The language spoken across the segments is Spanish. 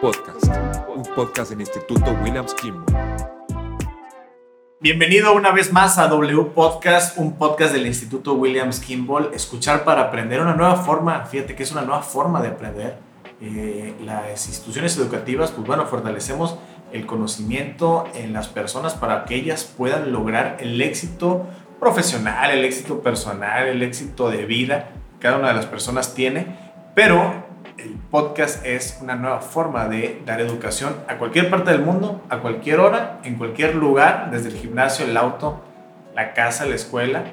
Podcast, un podcast del Instituto Williams Kimball. Bienvenido una vez más a W Podcast, un podcast del Instituto Williams Kimball. Escuchar para aprender una nueva forma, fíjate que es una nueva forma de aprender. Eh, las instituciones educativas, pues bueno, fortalecemos el conocimiento en las personas para que ellas puedan lograr el éxito profesional, el éxito personal, el éxito de vida. Cada una de las personas tiene, pero el podcast es una nueva forma de dar educación a cualquier parte del mundo, a cualquier hora, en cualquier lugar, desde el gimnasio, el auto, la casa, la escuela.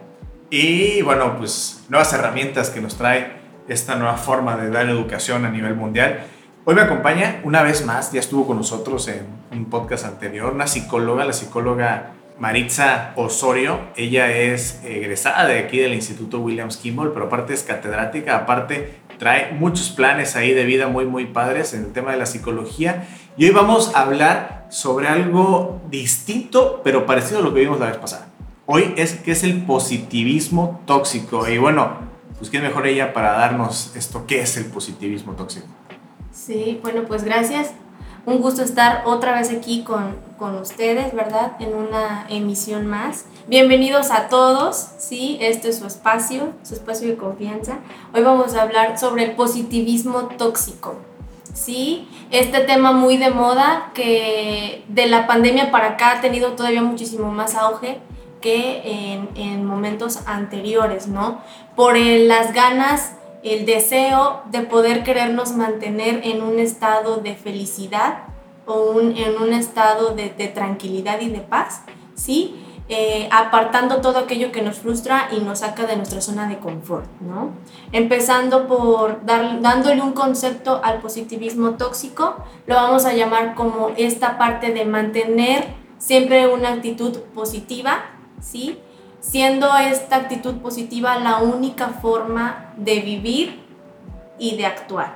Y bueno, pues nuevas herramientas que nos trae esta nueva forma de dar educación a nivel mundial. Hoy me acompaña una vez más, ya estuvo con nosotros en un podcast anterior, una psicóloga, la psicóloga Maritza Osorio. Ella es egresada de aquí del Instituto Williams Kimball, pero aparte es catedrática, aparte trae muchos planes ahí de vida muy, muy padres en el tema de la psicología. Y hoy vamos a hablar sobre algo distinto, pero parecido a lo que vimos la vez pasada. Hoy es que es el positivismo tóxico. Y bueno, pues quién mejor ella para darnos esto, ¿qué es el positivismo tóxico? Sí, bueno, pues gracias. Un gusto estar otra vez aquí con, con ustedes, ¿verdad? En una emisión más. Bienvenidos a todos, ¿sí? Este es su espacio, su espacio de confianza. Hoy vamos a hablar sobre el positivismo tóxico, ¿sí? Este tema muy de moda que de la pandemia para acá ha tenido todavía muchísimo más auge que en, en momentos anteriores, ¿no? Por el, las ganas el deseo de poder querernos mantener en un estado de felicidad o un, en un estado de, tranquilidad y de paz, ¿sí? Eh, apartando todo aquello que nos frustra y nos saca de nuestra zona de confort, ¿no? Empezando por dar, dándole un concepto al positivismo tóxico, lo vamos a llamar como esta parte de mantener siempre una actitud positiva, ¿sí? Siendo esta actitud positiva la única forma de vivir y de actuar,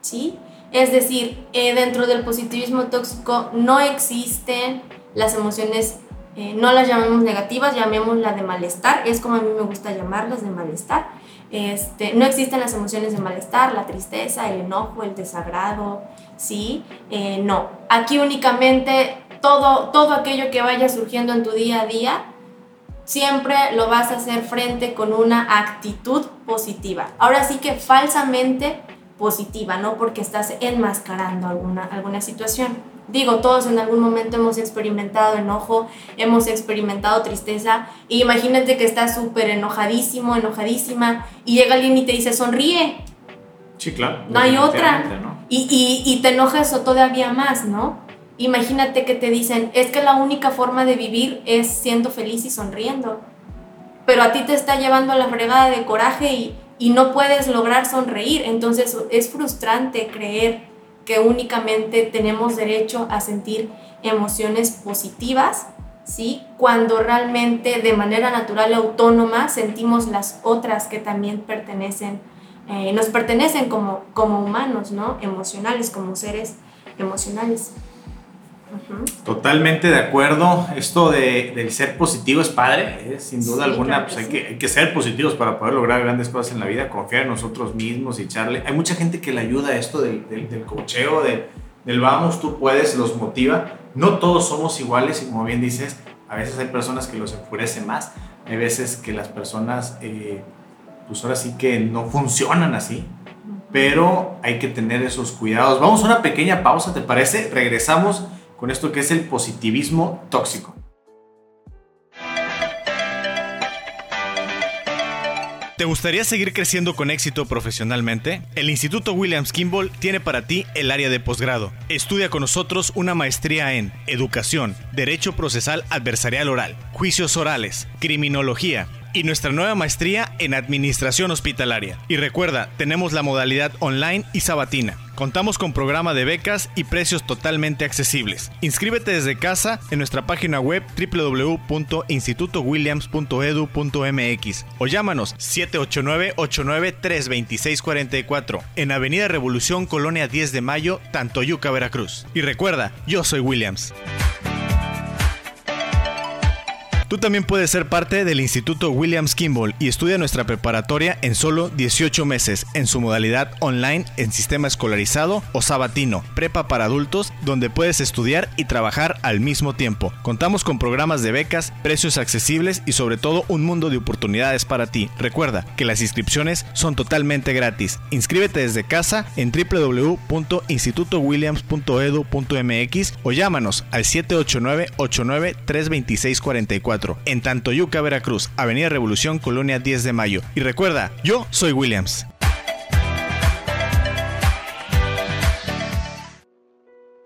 ¿sí? Es decir, eh, dentro del positivismo tóxico no existen las emociones, eh, no las llamemos negativas, llamémoslas de malestar, es como a mí me gusta llamarlas de malestar. Este, no existen las emociones de malestar, la tristeza, el enojo, el desagrado, ¿sí? Eh, no, aquí únicamente todo, todo aquello que vaya surgiendo en tu día a día siempre lo vas a hacer frente con una actitud positiva. Ahora sí que falsamente positiva, ¿no? Porque estás enmascarando alguna, alguna situación. Digo, todos en algún momento hemos experimentado enojo, hemos experimentado tristeza. Y imagínate que estás súper enojadísimo, enojadísima, y llega alguien y te dice, sonríe. Sí, claro. No hay otra. ¿no? Y, y, y te enojas o todavía más, ¿no? Imagínate que te dicen, es que la única forma de vivir es siendo feliz y sonriendo. Pero a ti te está llevando a la fregada de coraje y, y no puedes lograr sonreír. Entonces es frustrante creer que únicamente tenemos derecho a sentir emociones positivas, ¿sí? Cuando realmente de manera natural autónoma sentimos las otras que también pertenecen, eh, nos pertenecen como, como humanos, ¿no? Emocionales, como seres emocionales. Totalmente de acuerdo. Esto de, del ser positivo es padre, ¿eh? sin duda Sí, alguna. claro Pues hay, sí. que, hay que ser positivos para poder lograr grandes cosas en la vida, confiar en nosotros mismos y echarle. Hay mucha gente que le ayuda a esto del, del, del cocheo, del, del vamos, tú puedes, los motiva. No todos somos iguales y como bien dices, a veces hay personas que los enfurece más. Hay veces que las personas, eh, pues ahora sí que no funcionan así. Pero hay que tener esos cuidados. Vamos a una pequeña pausa, ¿te parece? Regresamos con esto que es el positivismo tóxico. ¿Te gustaría seguir creciendo con éxito profesionalmente? El Instituto Williams Kimball tiene para ti el área de posgrado. Estudia con nosotros una maestría en Educación, Derecho Procesal Adversarial Oral, Juicios Orales, Criminología y nuestra nueva maestría en Administración Hospitalaria. Y recuerda, tenemos la modalidad online y sabatina. Contamos con programa de becas y precios totalmente accesibles. Inscríbete desde casa en nuestra página web www.institutowilliams.edu.mx o llámanos 789-89-32644 en Avenida Revolución, Colonia 10 de Mayo, Tantoyuca, Veracruz. Y recuerda, yo soy Williams. Tú también puedes ser parte del Instituto Williams Kimball y estudia nuestra preparatoria en solo 18 meses en su modalidad online en sistema escolarizado o sabatino, prepa para adultos, donde puedes estudiar y trabajar al mismo tiempo. Contamos con programas de becas, precios accesibles y sobre todo un mundo de oportunidades para ti. Recuerda que las inscripciones son totalmente gratis. Inscríbete desde casa en www.institutowilliams.edu.mx o llámanos al 789 89 326 44 en Tantoyuca, Veracruz, Avenida Revolución, Colonia 10 de Mayo. Y recuerda, yo soy Williams.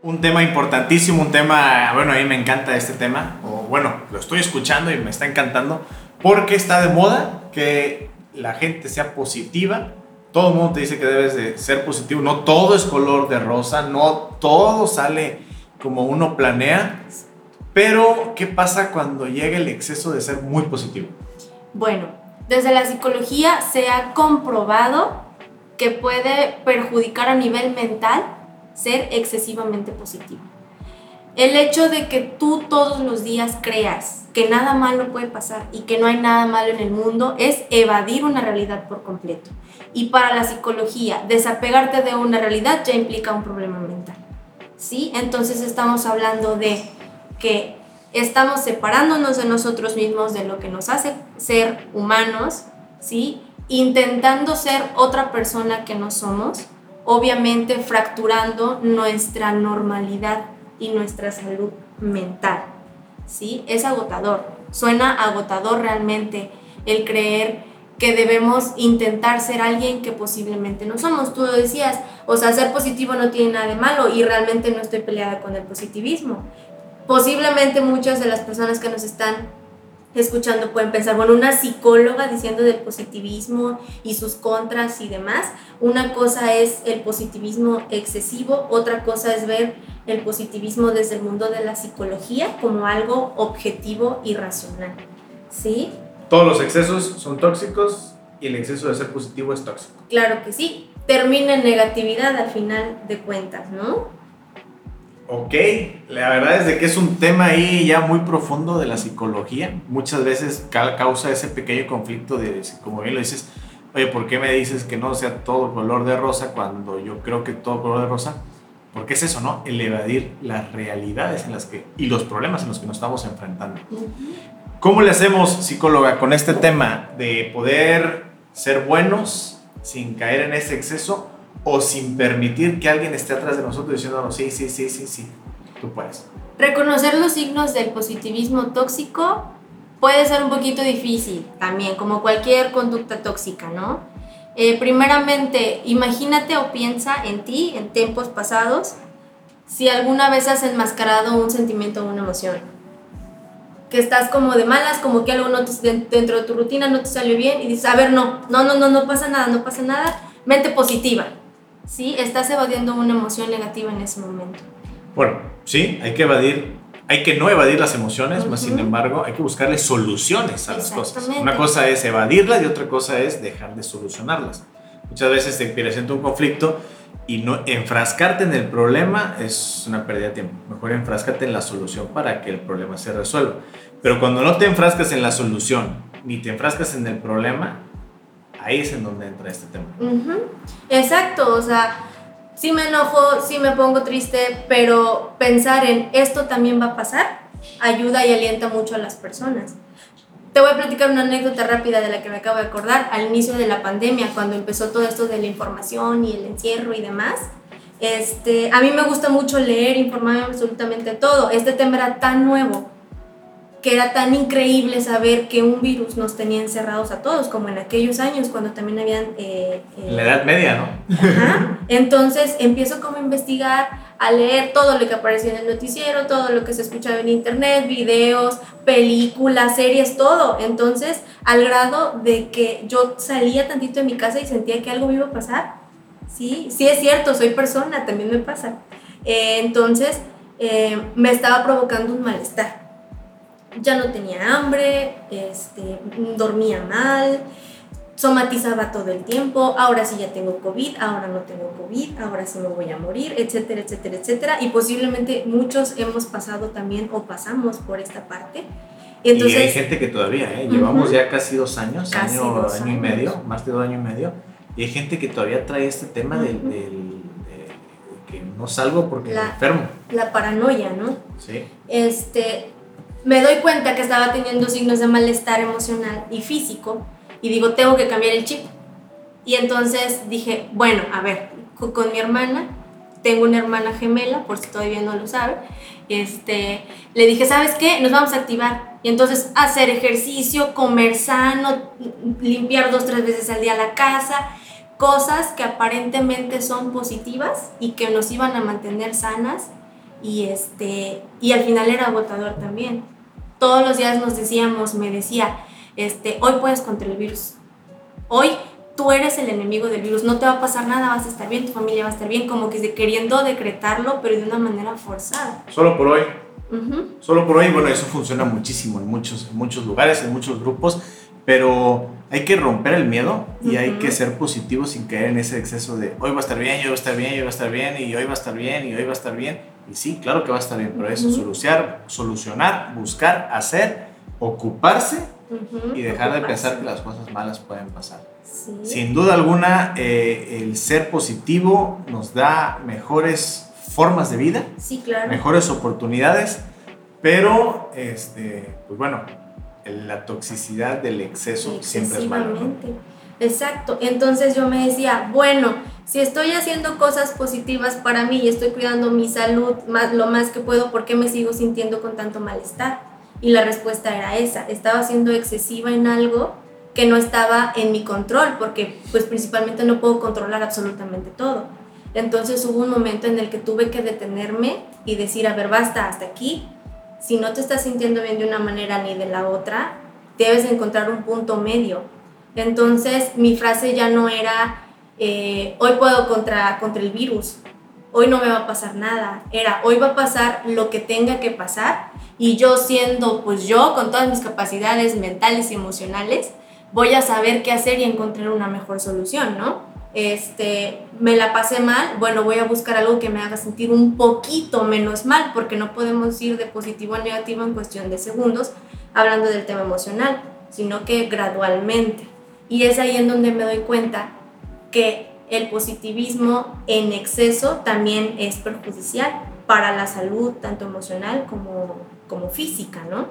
Un tema importantísimo, un tema, bueno, a mí me encanta este tema, o bueno, lo estoy escuchando y me está encantando, porque está de moda que la gente sea positiva. Todo el mundo te dice que debes de ser positivo, no todo es color de rosa, no todo sale como uno planea, pero ¿qué pasa cuando llega el exceso de ser muy positivo? Bueno, desde la psicología se ha comprobado que puede perjudicar a nivel mental ser excesivamente positivo. El hecho de que tú todos los días creas que nada malo puede pasar y que no hay nada malo en el mundo es evadir una realidad por completo. Y para la psicología, desapegarte de una realidad ya implica un problema mental. ¿Sí? Entonces estamos hablando de que estamos separándonos de nosotros mismos, de lo que nos hace ser humanos, ¿sí? Intentando ser otra persona que no somos, obviamente fracturando nuestra normalidad y nuestra salud mental, ¿sí? Es agotador, suena agotador realmente el creer que debemos intentar ser alguien que posiblemente no somos. Tú lo decías, o sea, ser positivo no tiene nada de malo y realmente no estoy peleada con el positivismo. Posiblemente muchas de las personas que nos están escuchando pueden pensar, bueno, una psicóloga diciendo del positivismo y sus contras y demás. Una cosa es el positivismo excesivo, otra cosa es ver el positivismo desde el mundo de la psicología como algo objetivo y racional. ¿Sí? Todos los excesos son tóxicos y el exceso de ser positivo es tóxico. Claro que sí. Termina en negatividad al final de cuentas, ¿no? Ok, la verdad es de que es un tema ahí ya muy profundo de la psicología. Muchas veces causa ese pequeño conflicto de, como bien lo dices, oye, ¿por qué me dices que no sea todo color de rosa cuando yo creo que todo color de rosa? Porque es eso, ¿no? El evadir las realidades en las que, y los problemas en los que nos estamos enfrentando. ¿Cómo le hacemos, psicóloga, con este tema de poder ser buenos sin caer en ese exceso o sin permitir que alguien esté atrás de nosotros diciéndonos, sí, sí, sí, sí, sí, tú puedes. Reconocer los signos del positivismo tóxico puede ser un poquito difícil también, como cualquier conducta tóxica, ¿no? Eh, primeramente, imagínate o piensa en ti, en tiempos pasados, si alguna vez has enmascarado un sentimiento o una emoción. Que estás como de malas, como que algo no dentro de tu rutina no te salió bien y dices, a ver, no, no, no, no, no pasa nada, no pasa nada, mente positiva ¿sí? Estás evadiendo una emoción negativa en ese momento. Bueno, sí, hay que evadir, hay que no evadir las emociones, más sin embargo, hay que buscarle soluciones a las cosas. Una cosa es evadirlas y otra cosa es dejar de solucionarlas. Muchas veces te presenta un conflicto y no enfrascarte en el problema es una pérdida de tiempo. Mejor enfráscate en la solución para que el problema se resuelva. Pero cuando no te enfrascas en la solución ni te enfrascas en el problema, ahí es en donde entra este tema. Exacto, o sea, sí me enojo, sí me pongo triste, pero pensar en esto también va a pasar ayuda y alienta mucho a las personas. Te voy a platicar una anécdota rápida de la que me acabo de acordar. Al inicio de la pandemia, cuando empezó todo esto de la información y el encierro y demás, este, a mí me gusta mucho leer, informarme absolutamente todo. Este tema era tan nuevo que era tan increíble saber que un virus nos tenía encerrados a todos, como en aquellos años cuando también habían... Eh, eh la Edad Media, ¿no? Ajá. Entonces empiezo como a investigar, a leer todo lo que aparecía en el noticiero, todo lo que se escuchaba en internet, videos, películas, series, todo. Entonces, al grado de que yo salía tantito de mi casa y sentía que algo me iba a pasar. Sí, sí es cierto, soy persona, también me pasa. Eh, entonces, eh, me estaba provocando un malestar ya no tenía hambre, este, dormía mal, somatizaba todo el tiempo, ahora sí ya tengo COVID, ahora no tengo COVID, ahora sí me voy a morir, etcétera, etcétera, etcétera. Y posiblemente muchos hemos pasado también o pasamos por esta parte. Y entonces, y hay gente que todavía, ¿eh? llevamos Ujú. ya casi dos años, Casi año, dos año y años. medio, más de dos años y medio, y hay gente que todavía trae este tema del, Ujú. del- de que no salgo porque La- me enfermo. la paranoia, ¿no? ¿sí? este, me doy cuenta que estaba teniendo signos de malestar emocional y físico y digo, tengo que cambiar el chip. Y entonces dije, bueno, a ver, co- con mi hermana, tengo una hermana gemela, por si todavía no lo sabe, este, le dije, ¿sabes qué? Nos vamos a activar. Y entonces hacer ejercicio, comer sano, limpiar dos, tres veces al día la casa, cosas que aparentemente son positivas y que nos iban a mantener sanas y este y al final era agotador también. Todos los días nos decíamos, me decía, este, hoy puedes contra el virus. Hoy tú eres el enemigo del virus, no te va a pasar nada, vas a estar bien, tu familia va a estar bien, como que queriendo decretarlo, pero de una manera forzada. Solo por hoy. Ujú. Solo por hoy, bueno, eso funciona muchísimo en muchos, en muchos lugares, en muchos grupos, pero hay que romper el miedo y hay que ser positivos sin caer en ese exceso de hoy va a estar bien, hoy va a estar bien, hoy va a estar bien, y hoy va a estar bien, y hoy va a estar bien. Y sí, claro que va a estar bien, pero es Ujú. solucionar, solucionar, buscar, hacer, ocuparse y dejar de pensar que las cosas malas pueden pasar. Sí. Sin duda alguna, eh, el ser positivo nos da mejores formas de vida Sí, claro. mejores oportunidades, pero, este, pues bueno, la toxicidad del exceso siempre es malo. ¿no? Exacto. Entonces yo me decía, bueno, si estoy haciendo cosas positivas para mí y estoy cuidando mi salud más, lo más que puedo, ¿por qué me sigo sintiendo con tanto malestar? Y la respuesta era esa, estaba siendo excesiva en algo que no estaba en mi control, porque pues principalmente no puedo controlar absolutamente todo. Entonces hubo un momento en el que tuve que detenerme y decir, a ver, basta, hasta aquí. Si no te estás sintiendo bien de una manera ni de la otra, debes encontrar un punto medio. Entonces mi frase ya no era, eh, hoy puedo contra, contra el virus, hoy no me va a pasar nada. Era, hoy va a pasar lo que tenga que pasar y yo siendo pues yo con todas mis capacidades mentales y emocionales, voy a saber qué hacer y encontrar una mejor solución, ¿no? Este, me la pasé mal, bueno, voy a buscar algo que me haga sentir un poquito menos mal, porque no podemos ir de positivo a negativo en cuestión de segundos hablando del tema emocional, sino que gradualmente. Y es ahí en donde me doy cuenta que el positivismo en exceso también es perjudicial para la salud, tanto emocional como, como física, ¿no?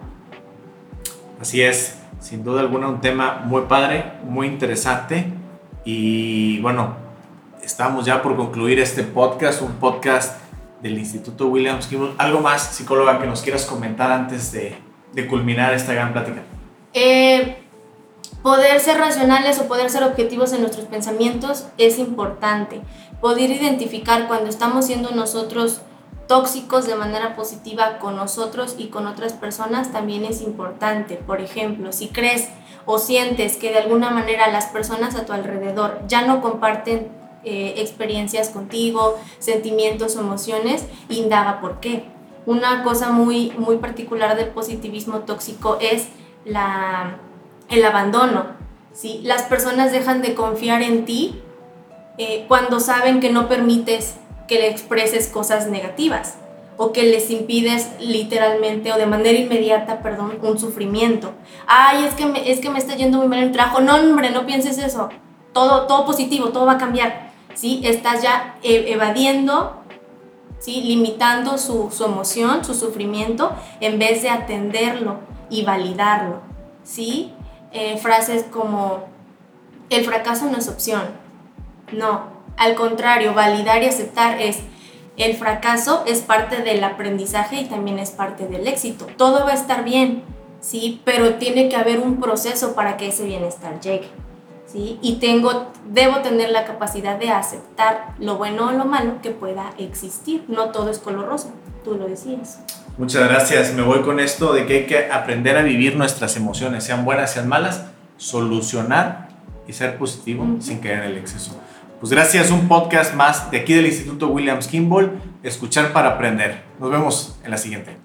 Así es, sin duda alguna un tema muy padre, muy interesante y bueno, estamos ya por concluir este podcast, un podcast del Instituto Williams Kimball. ¿Algo más, psicóloga, que nos quieras comentar antes de, de culminar esta gran plática? Eh, poder ser racionales o poder ser objetivos en nuestros pensamientos es importante. Poder identificar cuando estamos siendo nosotros tóxicos de manera positiva con nosotros y con otras personas también es importante. Por ejemplo, si crees o sientes que de alguna manera las personas a tu alrededor ya no comparten eh, experiencias contigo, sentimientos emociones, indaga por qué. Una cosa muy, muy particular del positivismo tóxico es la, el abandono. ¿sí? Las personas dejan de confiar en ti eh, cuando saben que no permites que le expreses cosas negativas o que les impides literalmente o de manera inmediata, perdón, un sufrimiento. Ay, es que me, es que me está yendo muy mal el trabajo. No, hombre, no pienses eso. Todo, todo positivo, todo va a cambiar. ¿sí? Estás ya eh, evadiendo, ¿sí? limitando su, su emoción, su sufrimiento, en vez de atenderlo y validarlo. ¿sí? Eh, frases como, el fracaso no es opción. No, al contrario, validar y aceptar es, el fracaso es parte del aprendizaje y también es parte del éxito. Todo va a estar bien, ¿sí? Pero tiene que haber un proceso para que ese bienestar llegue. ¿Sí? Y tengo, debo tener la capacidad de aceptar lo bueno o lo malo que pueda existir. No todo es color rosa, tú lo decías. Muchas gracias. Me voy con esto de que hay que aprender a vivir nuestras emociones, sean buenas, sean malas, solucionar y ser positivo sin caer en el exceso. Pues gracias, un podcast más de aquí del Instituto Williams Kimball, Escuchar para Aprender. Nos vemos en la siguiente.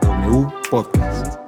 W Podcast.